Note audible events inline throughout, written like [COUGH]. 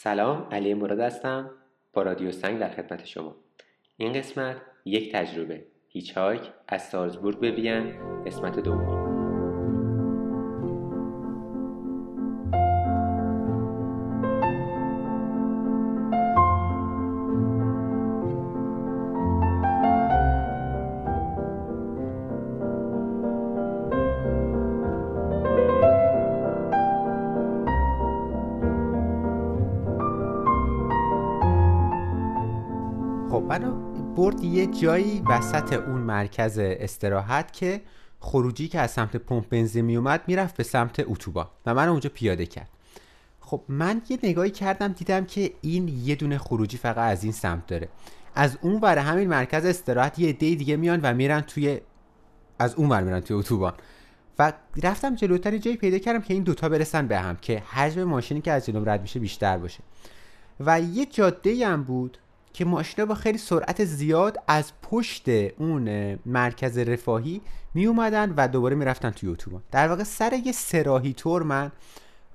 سلام علی مراد هستم با رادیو سنگ در خدمت شما. این قسمت یک تجربه. هیچ هایک از سارزبورگ به وین قسمت دوم. یه جایی وسط اون مرکز استراحت که خروجی که از سمت پمپ بنزین میومد می‌رفت به سمت اتوبان و من اونجا پیاده کرد. خب من یه نگاهی کردم دیدم که این یه دونه خروجی فقط از این سمت داره. از اون ور همین مرکز استراحت یه عده دیگه میان و میرن توی از اون ور میرن توی اتوبان. و رفتم جلوتر جایی پیدا کردم که این دوتا برسن به هم که حجم ماشینی که از جلوم رد میشه بیشتر باشه. و یه جاده هم بود که ماشینا با خیلی سرعت زیاد از پشت اون مرکز رفاهی می اومدن و دوباره می‌رفتن توی اتوبان. در واقع سر یه سراحی طور من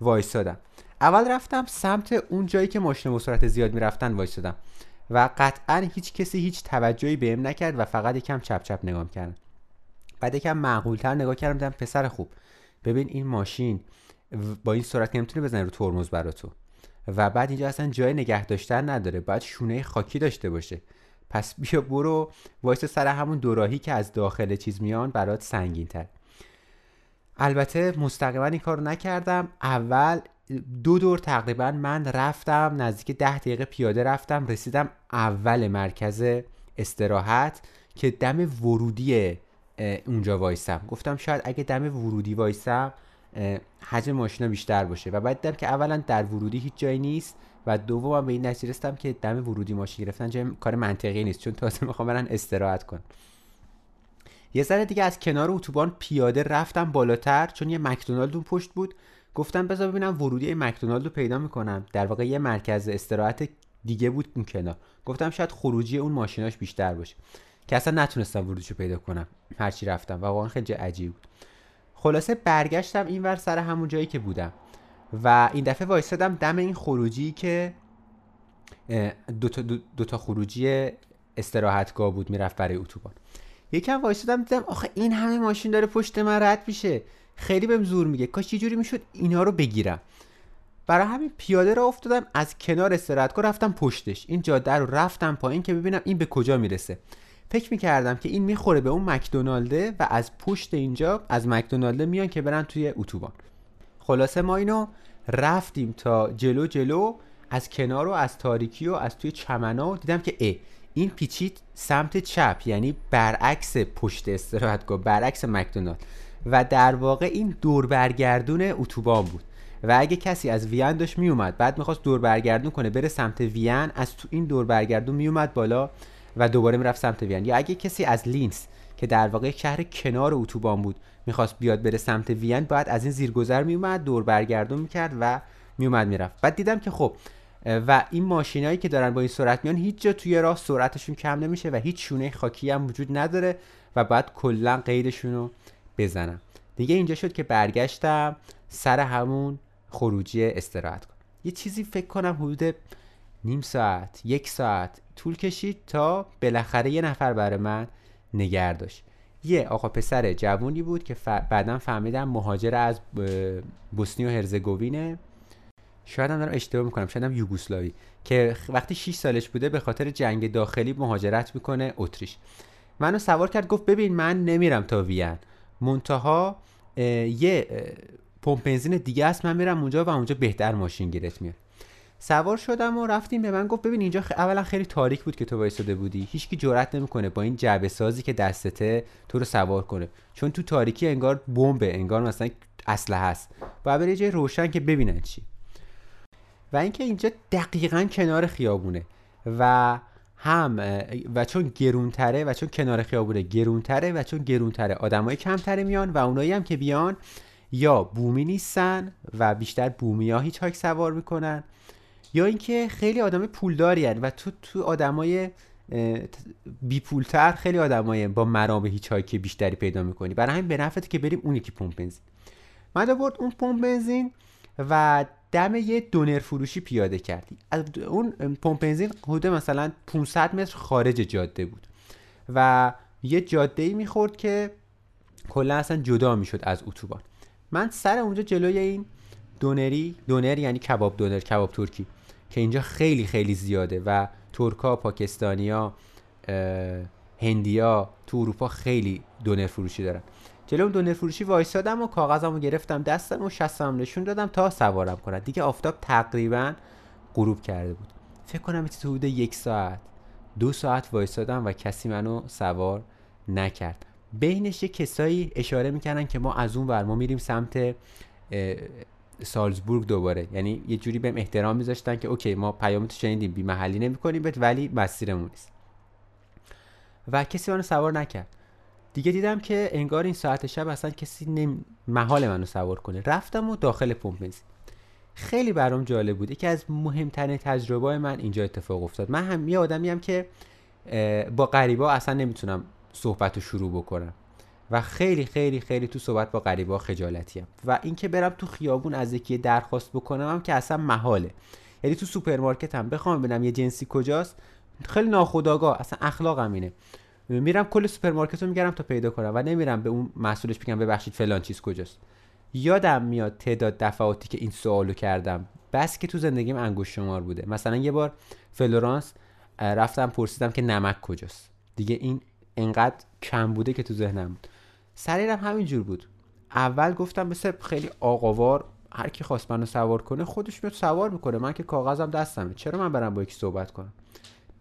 وایسادم. اول رفتم سمت اون جایی که ماشینا با سرعت زیاد می‌رفتن وایسادم و قطعا هیچ کسی هیچ توجهی بهم نکرد و فقط یکم چپ چپ نگاه کردم بعد یکم معقولتر نگاه کردم دیدم پسر خوب. ببین این ماشین با این سرعت نمی‌تونه بزنه رو ترمز براتو و بعد اینجا اصلا جای نگه داشتن نداره. باید شونه خاکی داشته باشه. پس بیا برو. وایس سر همون دوراهی که از داخل چیز میان برات سنگین تر البته مستقیما این کار نکردم. اول دو دور تقریبا من رفتم نزدیک ده دقیقه پیاده رفتم رسیدم اول مرکز استراحت که دم ورودی اونجا وایسم. گفتم شاید اگه دم ورودی وایسم حجم ماشینا بیشتر باشه و بعد دیدم که اولا در ورودی هیچ جایی نیست و دوم به این نتیجه رسیدم که دم ورودی ماشین گرفتن جای کار منطقی نیست. چون تازه می‌خوام برن استراحت کن یه ذره دیگه از کنار اتوبان پیاده رفتم بالاتر چون یه مکدونالد اون پشت بود. گفتم بذار ببینم ورودی مکدونالد رو پیدا می‌کنم. در واقع یه مرکز استراحت دیگه بود اون کنار. گفتم شاید خروجی اون ماشیناش بیشتر باشه. که اصلا نتونستم ورودیشو پیدا کنم. هرچی رفتم. و واقعا خیلی عجیب بود. خلاصه برگشتم اینور سر همون جایی که بودم. و این دفعه وایستادم دم این خروجی که دوتا, دو تا خروجی استراحتگاه بود می‌رفت برای اتوبان. یکم وایستادم دیدم آخه این همه ماشین داره پشت من رد میشه. خیلی بهم زور میگه. کاش یه جوری می‌شد اینا رو بگیرم. برای همین پیاده را افتادم از کنار استراحتگاه رفتم پشتش. این جاده رو رفتم پایین که ببینم این به کجا می‌رسه. فکر می‌کردم که این می‌خوره به اون مکدونالده و از پشت اینجا از مکدونالده میان که برن توی اتوبان. خلاصه ما اینو رفتیم تا جلو جلو از کنار و از تاریکی و از توی چمنا دیدم که ای این پیچید سمت چپ یعنی برعکس پشت استراحتگاه برعکس مکدونالد. و در واقع این دور برگردون اتوبان بود. و اگه کسی از وین داشت میومد. بعد می‌خواست دور برگردون کنه بره سمت وین از تو این دور برگردون میومد بالا. و دوباره می‌رفت سمت وین. یا اگه کسی از لینس که در واقع شهر کنار اتوبان بود می‌خواست بیاد بره سمت وین باید از این زیرگذر میومد دور برگردون می‌کرد و میومد می‌رفت. بعد دیدم که خب و این ماشینایی که دارن با این سرعت میان هیچ جا توی راه سرعتشون کم نمیشه و هیچ شونه خاکی هم وجود نداره و بعد کلا قیدشون رو بزنم دیگه اینجا شد که برگشتم سر همون خروجی استراحت کنم یه چیزی فکر کنم حدود نیم ساعت یک ساعت طول کشید تا بالاخره یه نفر برای من نگر داشت. یه آقا پسر جوونی بود که ف... بعدا فهمیدم مهاجر از بوسنی و هرزگوینه شاید هم دارم اشتباه می‌کنم شاید هم یوگوسلاوی که وقتی 6 سالش بوده به خاطر جنگ داخلی مهاجرت می‌کنه اتریش. منو سوار کرد گفت ببین من نمیرم تا وین. منتها یه پمپ بنزین دیگه است من میرم اونجا و اونجا بهتر ماشین گیرت میاد. سوار شدم و رفتیم به من گفت ببین اینجا خ... اولا خیلی تاریک بود که تو وایساده بودی. هیچکی جرئت نمی‌کنه با این جعبه سازی که دستته تو رو سوار کنه. چون تو تاریکی انگار بمبه انگار مثلا اسلحه هست. و بره جای روشن که ببینن چی. و اینکه اینجا دقیقا کنار خیابونه. و هم و چون گرونتره و چون کنار خیابونه گرونتره و چون گرونتره. آدمای کمتره میان و اونایی هم که بیان یا بومی نیستن و بیشتر بومی ها هیچ سوار می‌کنن. یا اینکه خیلی آدم پولداری و تو تو آدمای بی پولتر خیلی آدمای با مرام هیچ که بیشتری پیدا می‌کنی. برای همین به نفعت که بریم اون یکی پمپ بنزین. من برد اون پمپ بنزین و دم یه دونر فروشی پیاده کردی. اون پمپ بنزین حدود مثلا 500 متر خارج جاده بود و یه جاده ای می‌خورد که کلا اصلا جدا می‌شد از اتوبان. من سر اونجا جلوی این دونری دونر یعنی کباب دونر کباب ترکی که اینجا خیلی خیلی زیاده و ترکا پاکستانیا هندیا تو اروپا خیلی دونر فروشی دارن. جلو دونر فروشی وایسادم و کاغذمو گرفتم دستم و شستم نشون دادم تا سوارم کنن. دیگه آفتاب تقریبا غروب کرده بود. فکر کنم تو حدود یک ساعت دو ساعت وایسادم و کسی منو سوار نکرد. بینش کسایی اشاره می‌کردن که ما از اون ور ما میریم سمت سالزبورگ دوباره. یعنی یه جوری بهم احترام میذاشتن که اوکی ما پیامتو شنیدیم بی محلی نمی‌کنیم بهت ولی مسیرمون نیست. و کسی منو سوار نکرد. دیگه دیدم که انگار این ساعت شب اصلا کسی نم... محال منو سوار کنه. رفتم و داخل پمپ بنزین. خیلی برام جالب بود. یکی از مهمترین تجربه من اینجا اتفاق افتاد. من هم یه آدمی که با غریبا اصلا نمی‌تونم صحبت رو شروع بکنم. و خیلی خیلی خیلی تو صحبت با غریبا خجالتیم. و اینکه برم تو خیابون از یکی درخواست بکنم هم که اصلا محاله. یعنی تو سوپرمارکت هم بخوام ببینم یه جنسی کجاست. خیلی ناخودآگاه اصلا اخلاقم اینه. میرم کل سوپرمارکت رو می‌گردم تا پیدا کنم و نمیرم به اون مسئولش بگم ببخشید فلان چیز کجاست. یادم میاد تعداد دفعاتی که این سوالو کردم. بس که تو زندگیم انگوش شمار بوده. مثلا یه بار فلورانس رفتم پرسیدم که نمک کجاست. دیگه این انقدر کم بوده که تو ذهنم بود. سریرم همینجور بود. اول گفتم مثل خیلی آقاوار هر کی خواست منو سوار کنه خودش میاد سوار می‌کنه. من که کاغذم دستمه. چرا من برم با یکی صحبت کنم؟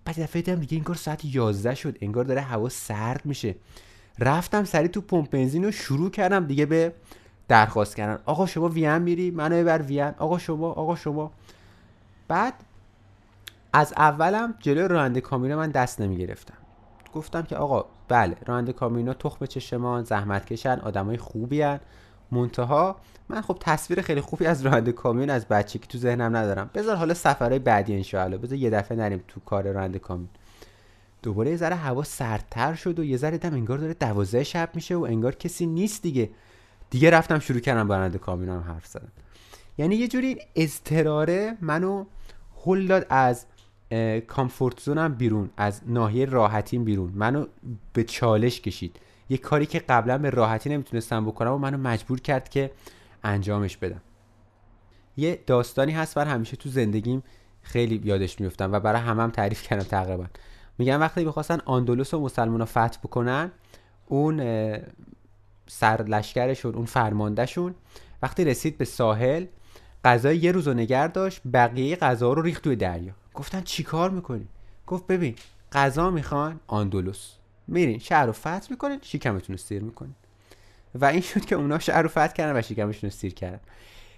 بعد دفعه دیدم دیگه انگار ساعت 11 شد. انگار داره هوا سرد میشه. رفتم سری تو پمپ بنزین رو شروع کردم دیگه به درخواست کردن. آقا شما وین میری؟ منو ببر وین. آقا شما آقا شما. بعد از اولم جلوی راننده کامیون من دست نمی‌گرفتم. گفتم که آقا بله راننده کامیونا تخم چشمان زحمت کشن آدمای خوبی هن. منتها من خب تصویر خیلی خوبی از راننده کامیون از که تو ذهنم ندارم. بذار حالا سفرهای بعدی انشاءالله. بذار یه دفعه نریم تو کار راننده کامیون دوباره یه ذره هوا سردتر شد و یه ذره دم انگار داره دوازده شب میشه و انگار کسی نیست دیگه. دیگه رفتم شروع کردم با راننده کامیونم حرف زدن یعنی یه جوری اضطراره منو هل داد از کامفورت زونم بیرون از ناحیه راحتیم بیرون. منو به چالش کشید. یه کاری که قبلا به راحتی نمی‌تونستم بکنم و منو مجبور کرد که انجامش بدم. یه داستانی هست بر همیشه تو زندگیم خیلی یادش میفتم و برای همم هم تعریف کردم تقریبا. میگن وقتی بخواستن آندولوس و مسلمان فتح بکنن اون سرلشکرشون اون فرماندهشون وقتی رسید به ساحل غذای یه روز نگر داشت بقیه غذا رو ریخت توی دریا. گفتن چیکار می‌کنی؟ گفت ببین غذا می‌خوان آندولوس میرین شهر رو فتح می‌کنین شکمتون رو سیر می‌کنین. و این شد که اونا شهر رو فتح کردن و شکمشون رو سیر کردن.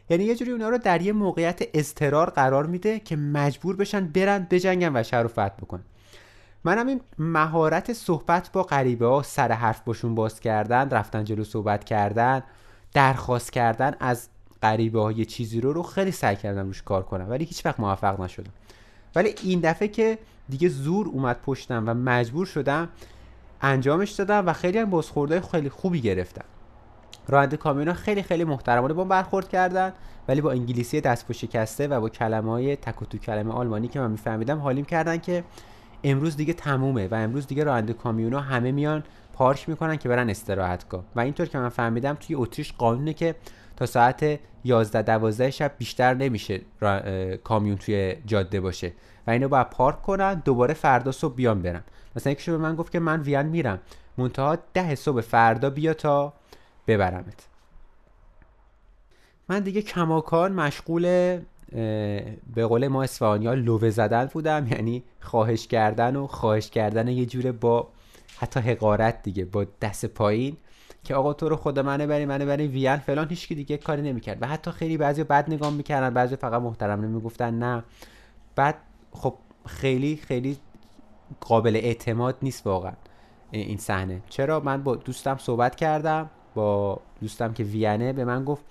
یعنی یه جوری اونا رو در یه موقعیت اضطرار قرار میده که مجبور بشن برن بجنگن و شهر رو فتح بکنن. منم این مهارت صحبت با غریبه ها سر حرف باشون باز کردن رفتن جلو صحبت کردن درخواست کردن از غریبه ها یه چیزی رو رو خیلی سعی کردم روش کار کنم. ولی هیچ وقت موفق نشدم. ولی این دفعه که دیگه زور اومد پشتم و مجبور شدم انجامش دادم و خیلی هم بازخورده خیلی خوبی گرفتم. راننده کامیونا خیلی خیلی محترمانه با برخورد کردن ولی با انگلیسی دست شکسته و با کلمه های تک و تو کلمه آلمانی که من میفهمیدم حالیم کردن که امروز دیگه تمومه و امروز دیگه راننده کامیونا همه میان پارک می‌کنن که برن استراحتگاه. و اینطور که من فهمیدم توی اتریش قانونه که تا ساعت 11 12 شب بیشتر نمیشه کامیون توی جاده باشه. و اینو باید پارک کنن دوباره فردا صبح بیان برن. مثلا یکی به من گفت که من وین میرم. منتها ده صبح فردا بیا تا ببرمت. من دیگه کماکان مشغول به قول ما اسفانیا لوه زدن بودم. [LAUGHS] یعنی خواهش کردن و خواهش کردن یه جوره با حتی حقارت دیگه با دست پایین. که آقا تو رو خدا منو بری منو بری وین فلان. هیچ دیگه کاری نمی‌کرد. و حتی خیلی بعضی بد نگاه می‌کردن بعضی فقط محترم نمی‌گفتن نه. بعد خب خیلی خیلی قابل اعتماد نیست واقعا این صحنه. چرا؟ من با دوستم صحبت کردم با دوستم که وینه به من گفت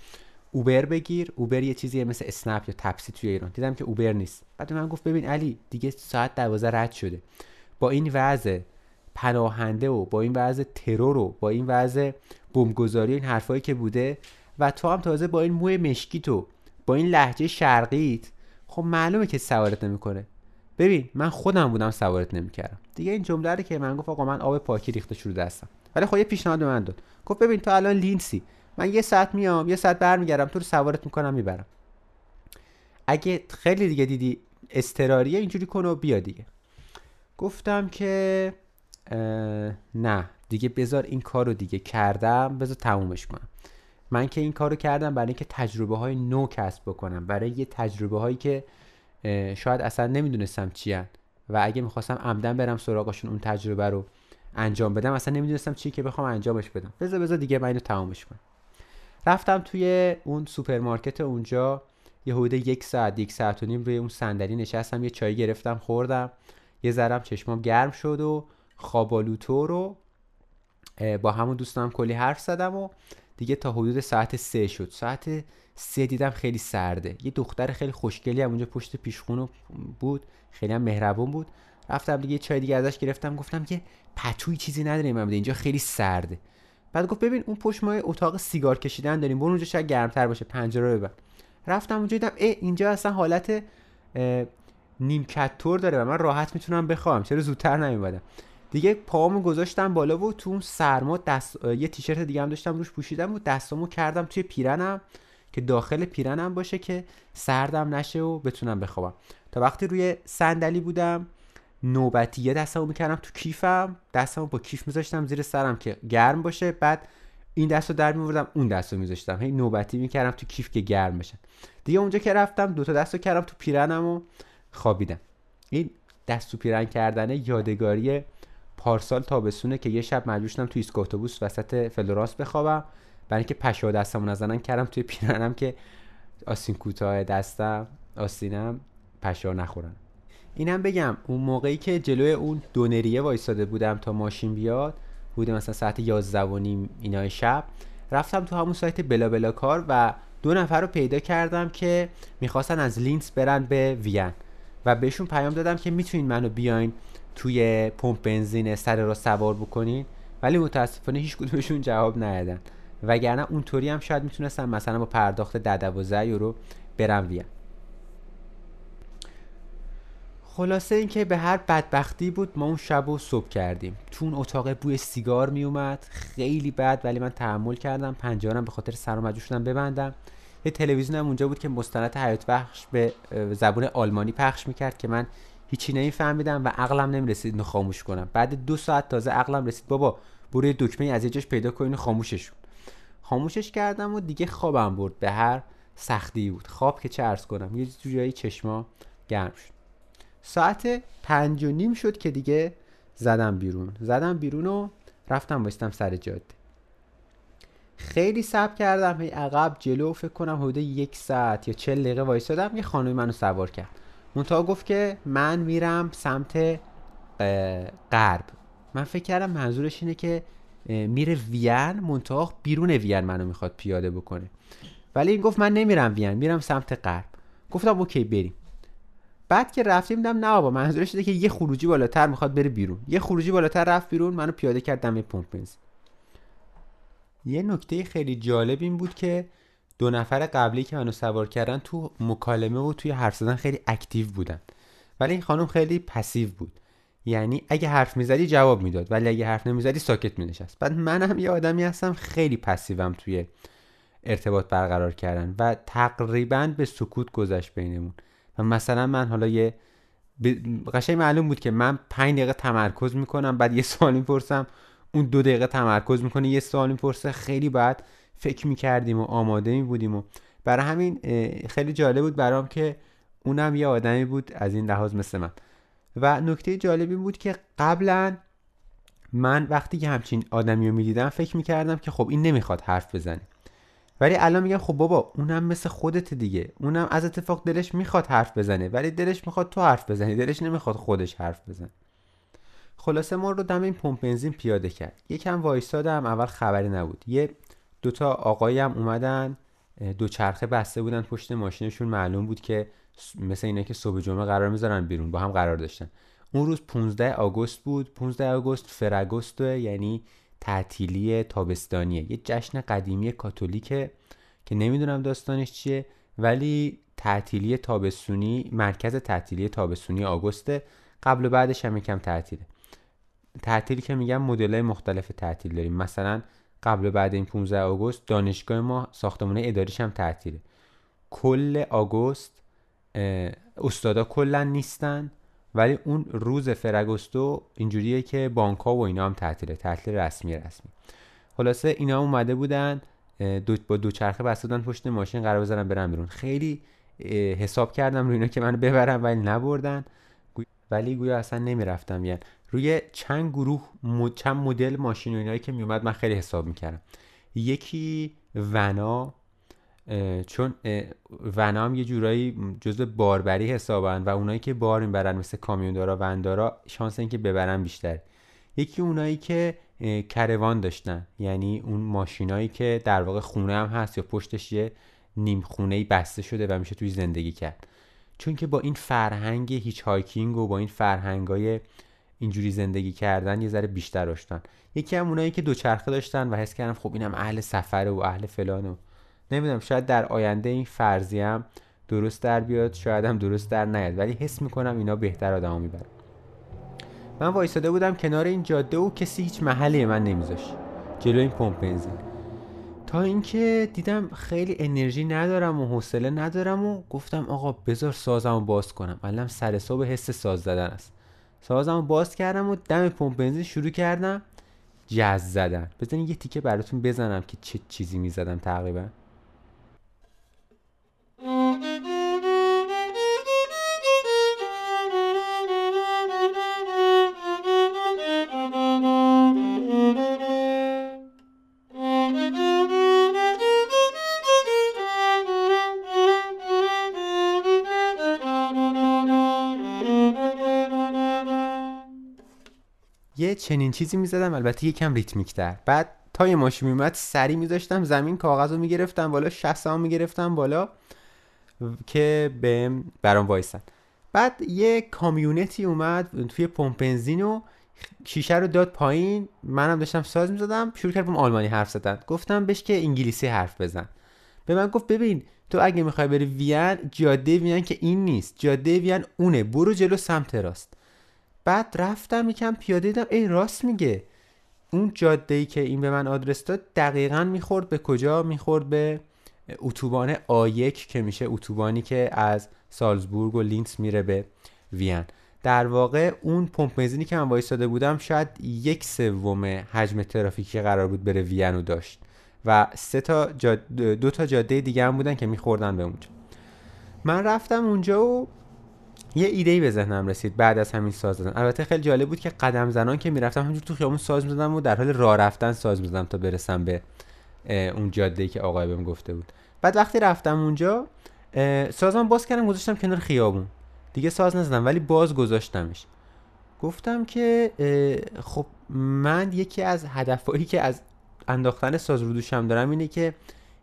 اوبر بگیر. اوبر یه چیزیه مثل اسنپ یا تپسی توی ایران. دیدم که اوبر نیست. بعد من گفت ببین علی دیگه ساعت دوازه رد شده. با این وضع پناهنده و با این وضع ترور و با این وضع بمبگذاری این حرفایی که بوده و تو هم تازه با این موی مشکی تو با این لحجه شرقیت خب معلومه که سوارت نمی‌کنه. ببین من خودم بودم سوارت نمی‌کردم. دیگه این جمله رو که من گفت آقا من آب پاکی ریخته شروع دستم. ولی خب یه پیشنهاد به من داد. گفت ببین تو الان لینسی. من یه ساعت میام یه ساعت برمیگردم تو رو سوارت می‌کنم می‌برم. اگه خیلی دیگه دیدی استراریه اینجوری کن و بیا دیگه. گفتم که نه. دیگه بذار این کار رو دیگه کردم بذار تمومش کنم. من که این کارو کردم برای اینکه تجربه های نو کسب بکنم برای یه تجربه هایی که شاید اصلا نمی‌دونستم چی هن. و اگه می‌خواستم عمداً برم سراغشون اون تجربه رو انجام بدم اصلا نمی‌دونستم چی که بخوام انجامش بدم. بذار بذار دیگه من اینو تمامش کنم. رفتم توی اون سوپرمارکت اونجا یه حدود یک ساعت یک ساعت و نیم روی اون صندلی نشستم یه چای گرفتم خوردم. یه ذرم چشمام گرم شد و خوابالوتو رو با همون دوستم کلی حرف زدم و دیگه تا حدود ساعت سه شد. ساعت سه دیدم خیلی سرده. یه دختر خیلی خوشگلی هم اونجا پشت پیشخونو بود. خیلی هم مهربون بود. رفتم دیگه چای دیگه ازش گرفتم. گفتم که پتوی چیزی نداریم من اینجا خیلی سرده. بعد گفت ببین اون پشت ما اتاق سیگار کشیدن داریم. برو اونجا شاید گرمتر باشه. پنجره رو ببند. رفتم اونجا دیدم ای اینجا اصلا حالت نیمکت تور داره و من راحت می‌تونم بخوام چرا زودتر نمیبادم دیگه پاهامو گذاشتم بالا و تو اون سرما دست یه تیشرت دیگه هم داشتم روش پوشیدم و دستامو کردم توی پیرنم که داخل پیرنم باشه که سردم نشه و بتونم بخوابم. تا وقتی روی صندلی بودم نوبتی یه دستمو می‌کردم تو کیفم دستمو با کیف میذاشتم زیر سرم که گرم باشه. بعد این دست رو در میوردم اون دست رو میذاشتم. هی نوبتی می‌کردم تو کیف که گرم بشن دیگه اونجا که رفتم دوتا دست رو کردم تو پیرنم و خوابیدم. این دست تو پیرن کردن یادگاری پارسال تابستونه که یه شب مجبور شدم تو ایستگاه اتوبوس وسط فلوراس بخوابم. برای اینکه پشا دستمو نزنن کردم توی پیرنم که آسین کوتاه دستم آسینم پشا نخورن. اینم بگم اون موقعی که جلوی اون دونریه وایساده بودم تا ماشین بیاد بوده مثلا ساعت 11 و نیم اینای شب. رفتم تو همون سایت بلا بلا کار و دو نفر رو پیدا کردم که می‌خواستن از لینس برن به وین. و بهشون پیام دادم که می‌تونین منو بیاین توی پمپ بنزین سر راه سوار بکنین. ولی متاسفانه هیچ کدومشون جواب ندادن. وگرنه اونطوری هم شاید می‌تونستم مثلا با پرداخت 10 12 یورو برم وین. خلاصه اینکه به هر بدبختی بود ما اون شب رو صبح کردیم. تو اون اتاق بوی سیگار میومد خیلی بد ولی من تحمل کردم. پنجره‌رم به خاطر سرما شدم ببندم. یه تلویزیون هم اونجا بود که مستند حیات بخش به زبون آلمانی پخش می‌کرد که من هیچی نمیفهمیدم و عقلم نمی‌رسید اینو خاموش کنم. بعد دو ساعت تازه عقلم رسید. بابا برو یه دکمه از یه پیدا کن خاموشش خاموشش کردم و دیگه خوابم برد. به هر سختی بود. خواب که چه ارز کنم یه جایی چشما گرم شد. ساعت پنج و نیم شد که دیگه زدم بیرون. زدم بیرون و رفتم بایستم سر جاده. خیلی سب کردم. هی عقب جلو فکر کنم حدود یک ساعت یا چل دقیقه وایستادم. یه خانومی منو سوار کرد. منتها گفت که من میرم سمت غرب. من فکر کردم منظورش اینه که میره وین منتها بیرون وین منو می‌خواد پیاده بکنه. ولی این گفت من نمیرم وین میرم سمت غرب. گفتم اوکی بریم. بعد که رفتیم دیدم نه بابا منظورش اینه که یه خروجی بالاتر می‌خواد بره بیرون. یه خروجی بالاتر رفت بیرون منو پیاده کرد دم پمپ. یه نکته خیلی جالب این بود که دو نفر قبلی که منو سوار کردن تو مکالمه و توی حرف زدن خیلی active بودن. ولی این خانم خیلی passive بود. یعنی اگه حرف می‌زدی جواب می‌داد. ولی اگه حرف نمی‌زدی ساکت مینشست. بعد منم یه آدمی هستم خیلی passive م توی ارتباط برقرار کردن و تقریبا به سکوت گذشت بینمون. و مثلا من حالا یه قشنگ معلوم بود که من پنج دقیقه تمرکز می‌کنم بعد یه سوال می‌پرسم. اون دو دقیقه تمرکز می‌کنه یه سوال می‌پرسه خیلی باید فکر می‌کردیم و آماده می بودیم و برای همین خیلی جالب بود برام که اونم یه آدمی بود از این لحاظ مثل من. و نکته جالبی بود که قبلا من وقتی که همچین آدمی رو می‌دیدم فکر می‌کردم که خب این نمی‌خواد حرف بزنه. ولی الان میگم خب بابا اونم مثل خودت دیگه. اونم از اتفاق دلش می‌خواد حرف بزنه ولی دلش می‌خواد تو حرف بزنی. دلش نمی‌خواد خودش حرف بزنه. خلاصه ما رو دم این پمپ بنزین پیاده کرد. یکم وایستادم اول خبری نبود. یه دوتا آقایی هم اومدن دو چرخه بسته بودن پشت ماشینشون. معلوم بود که مثل اینه که صبح جمعه قرار می‌ذارن بیرون. با هم قرار داشتن. اون روز 15 آگوست بود. 15 آگوست فرگوست یعنی تعطیلی تابستانیه. یه جشن قدیمی کاتولیکه که نمی‌دونم داستانش چیه ولی تعطیلی تابستونی مرکز تعطیلی تابستونی آگوسته. قبل و بعدش هم یکم تعطیله. تعطیلی که میگم مدل مختلف تعطیل داریم. مثلا قبل و بعد این 15 آگوست دانشگاه ما ساختمان اداریش هم تعطیله. کل آگوست استادا کلا نیستن ولی اون روز فرگوستو اینجوریه که بانک ها و اینا هم تعطیله. تعطیل رسمی رسمی. خلاصه اینا اومده بودن دو با دوچرخه بسته پشت ماشین قرار بزنن برن بیرون. خیلی حساب کردم روی اینا که منو ببرم ولی نبردن. ولی گویا اصلا نمی‌رفتم. یعنی روی چند گروه چند مدل ماشین و اینایی که میومد من خیلی حساب می‌کردم. یکی ونا چون ونا هم یه جورایی جزء باربری حسابن و اونایی که بار می‌برن مثل کامیوندارا وندارا شانس اینکه ببرن بیشتر. یکی اونایی که کروان داشتن. یعنی اون ماشینایی که در واقع خونه هم هست یا پشتش یه نیم خونه بسته شده و میشه توی زندگی کرد. چون که با این فرهنگ هیچ هایکینگ و با این فرهنگ های اینجوری زندگی کردن یه ذره بیشتر داشتن. یکی هم اونایی که دوچرخه داشتن و حس کردم خب اینم اهل سفره و اهل فلانو نمی‌دونم شاید در آینده این فرضی هم درست در بیاد شاید هم درست در نیاد ولی حس می‌کنم اینا بهتر آدمو می‌برن. من وایساده بودم کنار این جاده و کسی هیچ محلی من نمیذاشت. جلو این پمپ بنزین. تا اینکه دیدم خیلی انرژی ندارم و حوصله ندارم و گفتم آقا بذار سازمو باز کنم. علم سر حس ساز زدن است. سازمو باز کردم و دم پمپ بنزین شروع کردم. جز زدن. بزنین یه تیکه براتون بزنم که چه چیزی می‌زدم تقریبا. چنین چیزی می‌زدم. البته یکم ریتمیک تر بعد تا یه ماشین میومد سری میذاشتم زمین کاغذ رو می‌گرفتم بالا شست هم می‌گرفتم بالا که به برام وایسن بعد یه کامیونتی اومد توی پمپ بنزین و شیشه رو داد پایین. منم داشتم ساز می‌زدم شروع کردم آلمانی حرف زدن. گفتم بهش که انگلیسی حرف بزن. به من گفت ببین تو اگه می‌خوای بری وین جاده وین که این نیست. جاده وین اونه. برو جلو سمت راست. بعد رفتم یکم پیاده دیدم ای راست میگه. اون جاده ای که این به من آدرس داد دقیقا می‌خورد به کجا؟ می‌خورد به اتوبان آ یک که میشه اتوبانی که از سالزبورگ و لینس میره به وین. در واقع اون پمپ بنزینی که من وایستاده بودم شاید یک سوم حجم ترافیکی قرار بود بره وین رو داشت. و سه تا دو تا جاده دیگه هم بودن که میخوردن به اونجا. من رفتم اونجا و یه ایده ای به ذهنم رسید بعد از همین ساز زدن البته خیلی جالب بود که قدم زنان که می‌رفتم همینجور تو خیابون ساز می‌زدم و در حال راه رفتن ساز می‌زدم تا برسم به اون جاده ای که آقای بهم گفته بود. بعد وقتی رفتم اونجا سازم باز کردم گذاشتم کنار خیابون. دیگه ساز نزدم ولی باز گذاشتمش. گفتم که خب من یکی از هدفهایی که از انداختن ساز رو دوشم دارم اینه که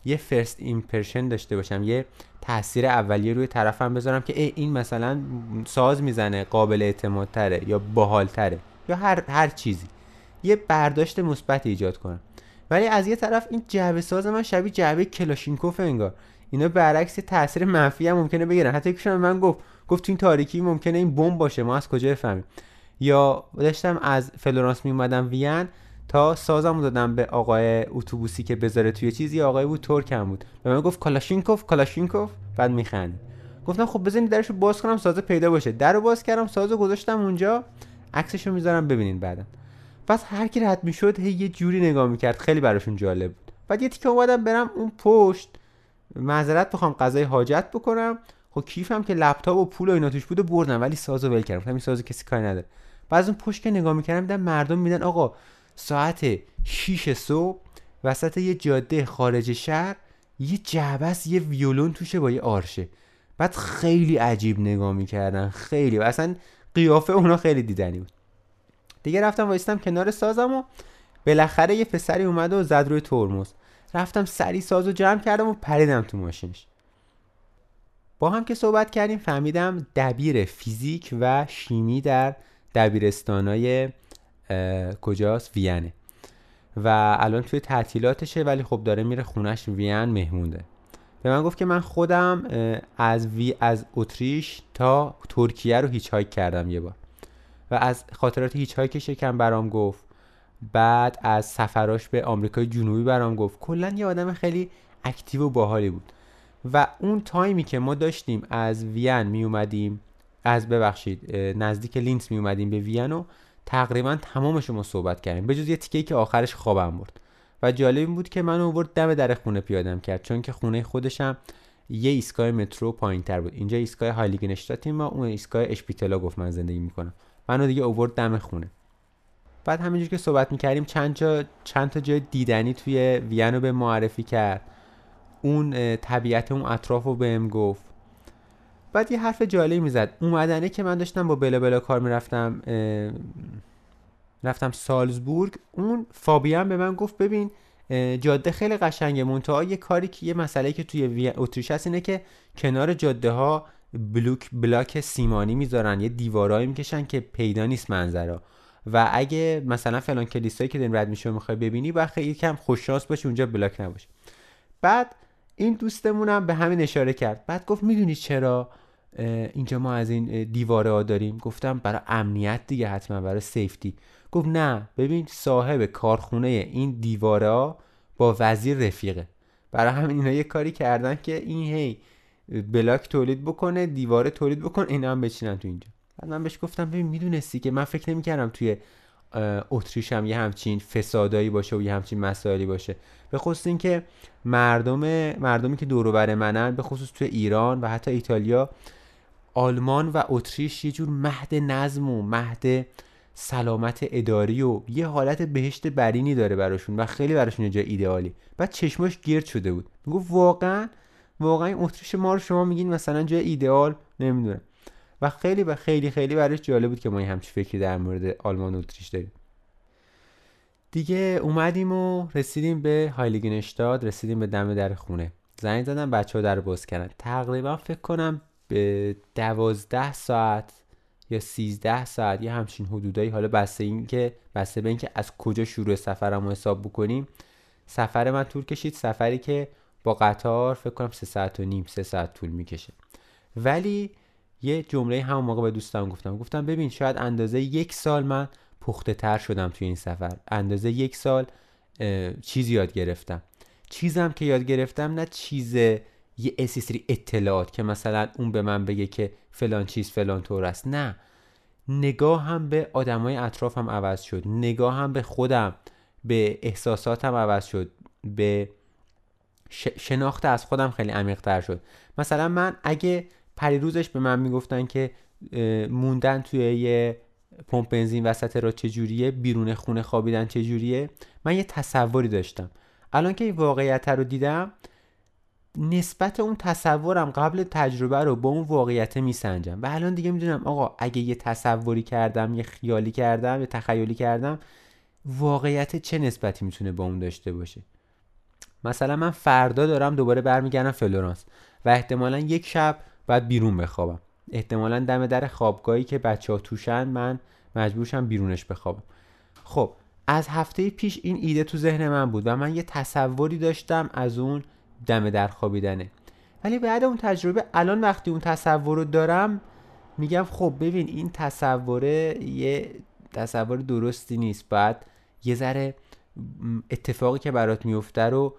یه first impression داشته باشم یه تاثیر اولیه روی طرفم بذارم که ای این مثلا ساز می‌زنه قابل اعتماد تره یا باحال تره یا هر هر چیزی. یه برداشت مثبت ایجاد کنم. ولی از یه طرف این جعبه ساز من شبیه جعبه کلاشینکوف انگار. اینا برعکس تاثیر منفی هم ممکنه بگیرن. حتی یکیشون من گفت گفت تو این تاریکی ممکنه این بمب باشه ما از کجا بفهمیم. یا داشتم از فلورانس می اومدم وین تا سازم دادم به آقای اتوبوسی که بذاره توی چیزی. آقای بود ترکم بود. به من گفت کلاشینکوف کلاشینکوف. بعد میخند گفتم خب بزنید درشو باز کنم سازه پیدا باشه. درو باز کردم سازو گذاشتم اونجا. عکسشو می‌ذارم ببینین بعدا. پس هر کی رد می‌شد یه جوری نگاه می‌کرد. خیلی براشون جالب بود. بعد یه تیکه اومدم برم اون پشت. معذرت بخوام غذای حاجت بکنم. خب کیفم که لپتاپ و پول و اینا توش بود بردم ولی سازو ول کردم. همین سازو کسی کاری نداره. بعد اون پشت که نگاه می‌کردم دیدم مردم میدن آقا ساعت 6 صبح وسط یه جاده خارج شهر یه جعبس یه ویولون توشه با یه آرشه. بعد خیلی عجیب نگاه می‌کردن خیلی. و اصلا قیافه اونا خیلی دیدنی بود. دیگه رفتم وایستم کنار سازم و بالاخره یه پسری اومد و زد روی ترمز. رفتم سری سازو جمع کردم و پریدم تو ماشینش. با هم که صحبت کردیم فهمیدم دبیر فیزیک و شیمی در دبیرستانای کجاست؟ وینه. و الان توی تعطیلاتشه ولی خب داره میره خونش وین مهمونده. به من گفت که من خودم از وی از اتریش تا ترکیه رو hitchhike کردم یه بار. و از خاطرات hitchhike ش یکم برام گفت. بعد از سفراش به آمریکای جنوبی برام گفت. کلا یه آدم خیلی active و باحالی بود. و اون تایمی که ما داشتیم از وین می اومدیم از ببخشید نزدیک لینتس می اومدیم به وین و تقریبا تمامش ما صحبت کردیم. به جز یه تیکه که آخرش خوابم برد. و جالب این بود که من اوورد دم در خونه پیادم کرد چون که خونه خودشم یه ایستگاه مترو پایین تر بود. اینجا ایستگاه هایلیگنشتاتیم ما اون ایستگاه اشپیتلاو گفت من زندگی می‌کنم. منو دیگه اوورد دم خونه. بعد همینجور که صحبت می‌کردیم چند جا چند تا جای دیدنی توی وین رو به معرفی کرد. اون طبیعت اون اطراف رو بهم گفت. بعد یه حرف جالبی می‌زد. اومدنه که من داشتم با بلا بلا کار می‌رفتم رفتم سالزبورگ. اون فابیان به من گفت ببین جاده خیلی قشنگه. منتها یه کاری که یه مسئله که توی اتریش هست اینه که کنار جاده ها بلوک بلاک سیمانی می‌ذارن. یه دیوارایی می‌کشن که پیدا نیست منظره و اگه مثلا فلان کلیسایی که داریم رد میشه می‌خوای ببینی باید خیلی کم خوششانس باشه اونجا بلاک نباشه. بعد این دوستمونم به همین اشاره کرد. بعد گفت می‌دونی چرا؟ اینجا ما از این دیواره ها داریم. گفتم برای امنیت دیگه حتما برای سیفتی گفت نه ببین صاحب کارخونه این دیواره ها با وزیر رفیقه. برای همین اینا یه کاری کردن که این هی بلاک تولید بکنه دیواره تولید بکن اینا هم بچینن تو اینجا. بعد من بهش گفتم ببین می‌دونستی که من فکر نمی‌کردم توی اتریش هم یه همچین فسادایی باشه و یه همچین مسائلی باشه. به خصوص اینکه مردم مردمی که دور بر منن به خصوص توی ایران و حتی ایتالیا آلمان و اتریش یه جور مهد نظم و مهد سلامت اداری و یه حالت بهشت برینی داره براشون و خیلی براشون یه جای ایدئالی. بعد چشماش گرد شده بود. می‌گفت واقعا واقعا این اتریش ما رو شما میگین مثلا جای ایدئال؟ نمی‌دونم. و خیلی و خیلی خیلی براش جالب بود که ما همچی فکری در مورد آلمان و اتریش داریم. دیگه اومدیم و رسیدیم به هایلیگنشتاد رسیدیم به دم در خونه. زنگ زدم بچه ها در باز کردن. تقریبا فکر کنم به دوازده ساعت یا سیزده ساعت یه همچین حدودایی. حالا بسته این که بسته به اینکه از کجا شروع سفرم رو حساب بکنیم. سفر من طول کشید. سفری که با قطار فکر کنم سه ساعت و نیم سه ساعت طول می‌کشه. ولی یه جمله همون موقع به دوستم گفتم. گفتم ببین شاید اندازه یک سال من پخته تر شدم توی این سفر. اندازه یک سال چیز یاد گرفتم. چیزم که یاد گرفتم نه چیز یه اسیسری اطلاعات که مثلا اون به من بگه که فلان چیز فلان طور است. نه. نگاه هم به آدمای اطرافم عوض شد. نگاه هم به خودم به احساساتم عوض شد. به شناخت از خودم خیلی عمیق تر شد. مثلا من اگه پریروزش به من می‌گفتن که موندن توی یه پمپ بنزین وسط را چجوریه بیرون خونه خوابیدن چجوریه من یه تصوری داشتم. الان که این واقعیت رو دیدم نسبت اون تصورم قبل تجربه رو با اون واقعیت میسنجم. و الان دیگه می‌دونم آقا اگه یه تصوری کردم یه خیالی کردم یه تخیلی کردم واقعیت چه نسبتی می‌تونه با اون داشته باشه؟ مثلا من فردا دارم دوباره برمیگردم فلورانس و احتمالا یک شب بعد بیرون بخوابم. احتمالا دم در خوابگاهی که بچه ها توشن من مجبورشم بیرونش بخوابم. خب از هفته پیش این ایده تو ذهن من بود و من یه تصوری داشتم از اون دم در خوابیدنه. ولی بعد اون تجربه الان وقتی اون تصور رو دارم میگم خب ببین این تصوره یه تصور درستی نیست. بعد یه ذره اتفاقی که برات میفته رو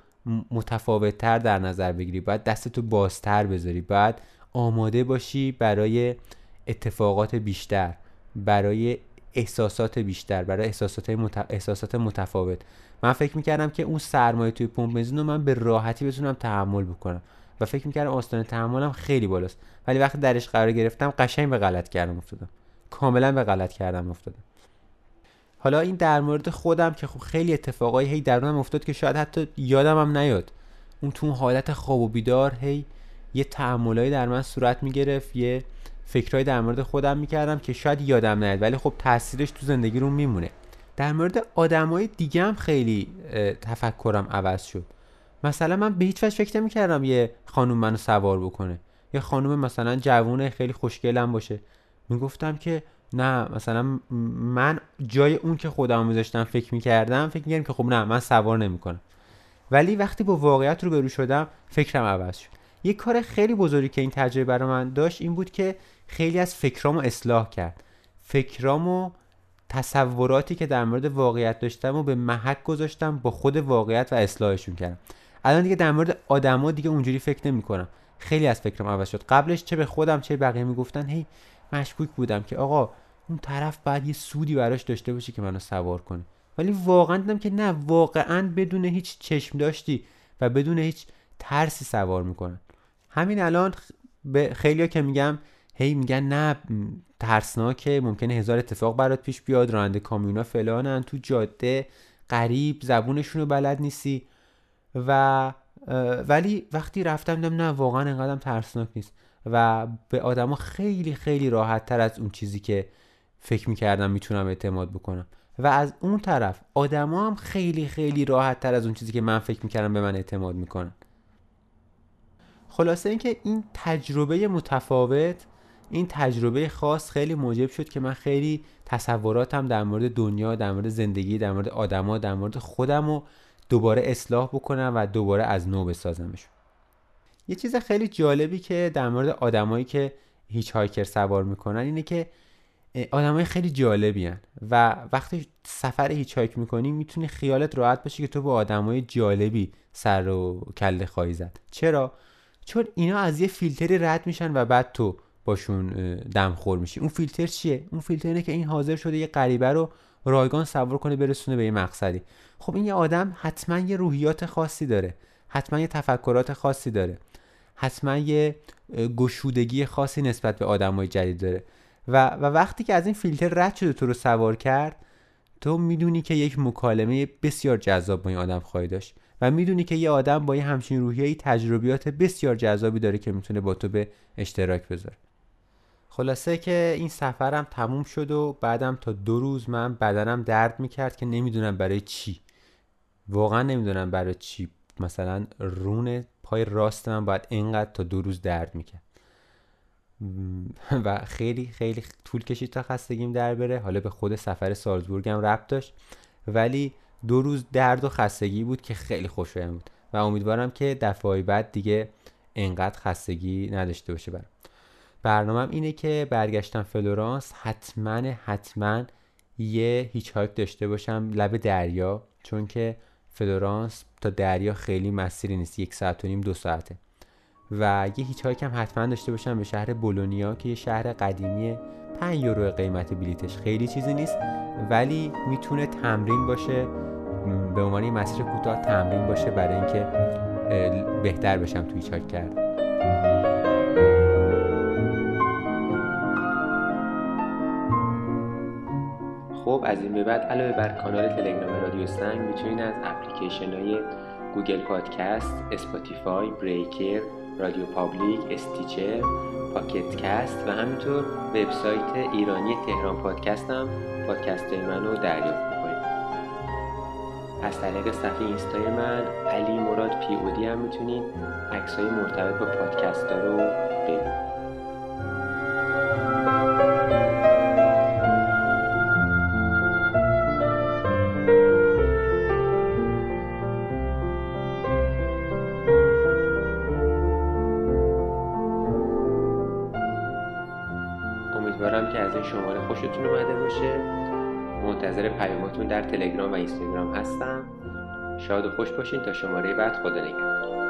متفاوتتر در نظر بگیری. باید دستتو بازتر بذاری. بعد آماده باشی برای اتفاقات بیشتر برای احساسات بیشتر برای احساسات, احساسات متفاوت. من فکر می‌کردم که اون سرمایه توی پمپ بنزین رو من به راحتی بتونم تحمل بکنم و فکر می‌کردم آستانه تحملم خیلی بالاست. ولی وقتی درش قرار گرفتم قشنگ به غلط کردم افتادم. کاملا به غلط کردم افتادم. حالا این در مورد خودم که خب خیلی اتفاقایی هی درونم افتاد که شاید حتی یادم هم نیاد. اون تو حالت خواب و بیدار هی یه تعاملایی در من صورت می‌گرفت یه فکرهایی در مورد خودم می‌کردم که شاید یادم نیاد. ولی خب تاثیرش تو زندگی رو میمونه. در مورد آدمای دیگه هم خیلی تفکرم عوض شد. مثلا من به هیچ وجه فکر نمی‌کردم یه خانوم منو سوار بکنه. یه خانوم مثلا جوونه خیلی خوشگلم باشه. می‌گفتم که نه مثلا من جای اون که خودم میذاشتم فکر می‌کردم فکر می‌کردم که خب نه من سوار نمی‌کنم. ولی وقتی با واقعیت رو برو شدم فکرم عوض شد. یه کار خیلی بزرگی که این تجربه برای من داشت این بود که خیلی از فکرامو اصلاح کرد. فکرامو تصوراتی که در مورد واقعیت داشتم و به محک گذاشتم با خود واقعیت و اصلاحشون کردم. الان دیگه در مورد آدما دیگه اونجوری فکر نمی کنم خیلی از فکرم عوض شد. قبلش چه به خودم چه بقیه می‌گفتن هی مشکوک بودم که آقا اون طرف باید یه سودی براش داشته باشه که منو سوار کنه. ولی واقعا دیدم که نه واقعا بدون هیچ چشم داشتی و بدون هیچ ترسی سوار می‌کنن. همین الان به خیلیا که میگم هی میگن نه ترسناکه ممکنه هزار اتفاق برات پیش بیاد راننده کامیونا فلانن تو جاده قریب زبونشون رو بلد نیستی. و ولی وقتی رفتم دیدم نه واقعا انقدرم ترسناک نیست. و به آدما خیلی خیلی راحت تر از اون چیزی که فکر می‌کردم می‌تونم اعتماد بکنم. و از اون طرف آدما هم خیلی خیلی راحت تر از اون چیزی که من فکر می‌کردم به من اعتماد می‌کنن. خلاصه اینکه این تجربه متفاوت این تجربه خاص خیلی موجب شد که من خیلی تصوراتم در مورد دنیا در مورد زندگی در مورد آدما در مورد خودم رو دوباره اصلاح بکنم و دوباره از نو بسازمش. یه چیز خیلی جالبی که در مورد آدمایی که hitchhiker سوار می‌کنن اینه که آدمای خیلی جالبی هستن و وقتی سفر hitchhike می‌کنی می‌تونی خیالت راحت باشه که تو با آدمای جالبی سر و کله خواهی زد. چرا؟ چون اینا از یه فیلتری رد میشن و بعد تو باشون دمخور میشی. اون فیلتر چیه؟ اون فیلتر اینه که این حاضر شده یه غریبه رو رایگان سوار کنه برسونه به یه مقصدی. خب این یه آدم حتما یه روحیات خاصی داره. حتما یه تفکرات خاصی داره. حتما یه گشودگی خاصی نسبت به آدمای جدید داره. و, و وقتی که از این فیلتر رد شده تو رو سوار کرد تو می‌دونی که یک مکالمه بسیار جذاب با این آدم خواهی داشت. و می‌دونی که یه آدم با یه همچین روحیه تجربیات بسیار جذابی داره که می‌تونه با تو به اشتراک بذاره. خلاصه که این سفرم تموم شد و بعدم تا دو روز من بدنم درد می‌کرد که نمی‌دونم برای چی. واقعا نمی‌دونم برای چی. مثلا رون پای راست من باید اینقدر تا دو روز درد می‌کرد. و خیلی خیلی طول کشید تا خستگیم در بره. حالا به خود سفر سالزبورگ هم ربط داشت. ولی دو روز درد و خستگی بود که خیلی خوشایم بود. و امیدوارم که دفعه بعد دیگه انقدر خستگی نداشته باشه برم برنامهم اینه که برگشتم فلورانس حتما حتما یه hitchhike داشته باشم لب دریا چون که فلورانس تا دریا خیلی مسیری نیست یک ساعت و نیم دو ساعته. و یه hitchhike هم حتما داشته باشم به شهر بولونیا که یه شهر قدیمی 5 یورو قیمت بلیتش. خیلی چیزی نیست ولی می‌تونه تمرین باشه. به عنوان مسیر کوتاه تمرین باشه برای اینکه بهتر بشم توی hitchhike کردن خب از این به بعد علاوه بر کانال تلگرام رادیو سنگ می‌تونید از اپلیکیشن های Google Podcasts، Spotify، Breaker، RadioPublic، Stitcher، Pocket Casts و همینطور وبسایت ایرانی تهران پادکست هم پادکست منو دریافت می‌کنید. از طریق صفحه اینستای من علی مراد پی اودی هم می‌تونید عکسای مرتبط با پادکست ها رو ببینید. خوشتون اومده باشه. منتظر پیاماتون در تلگرام و اینستاگرام هستم. شاد و خوش باشین تا شماره بعد خدا نگهدار.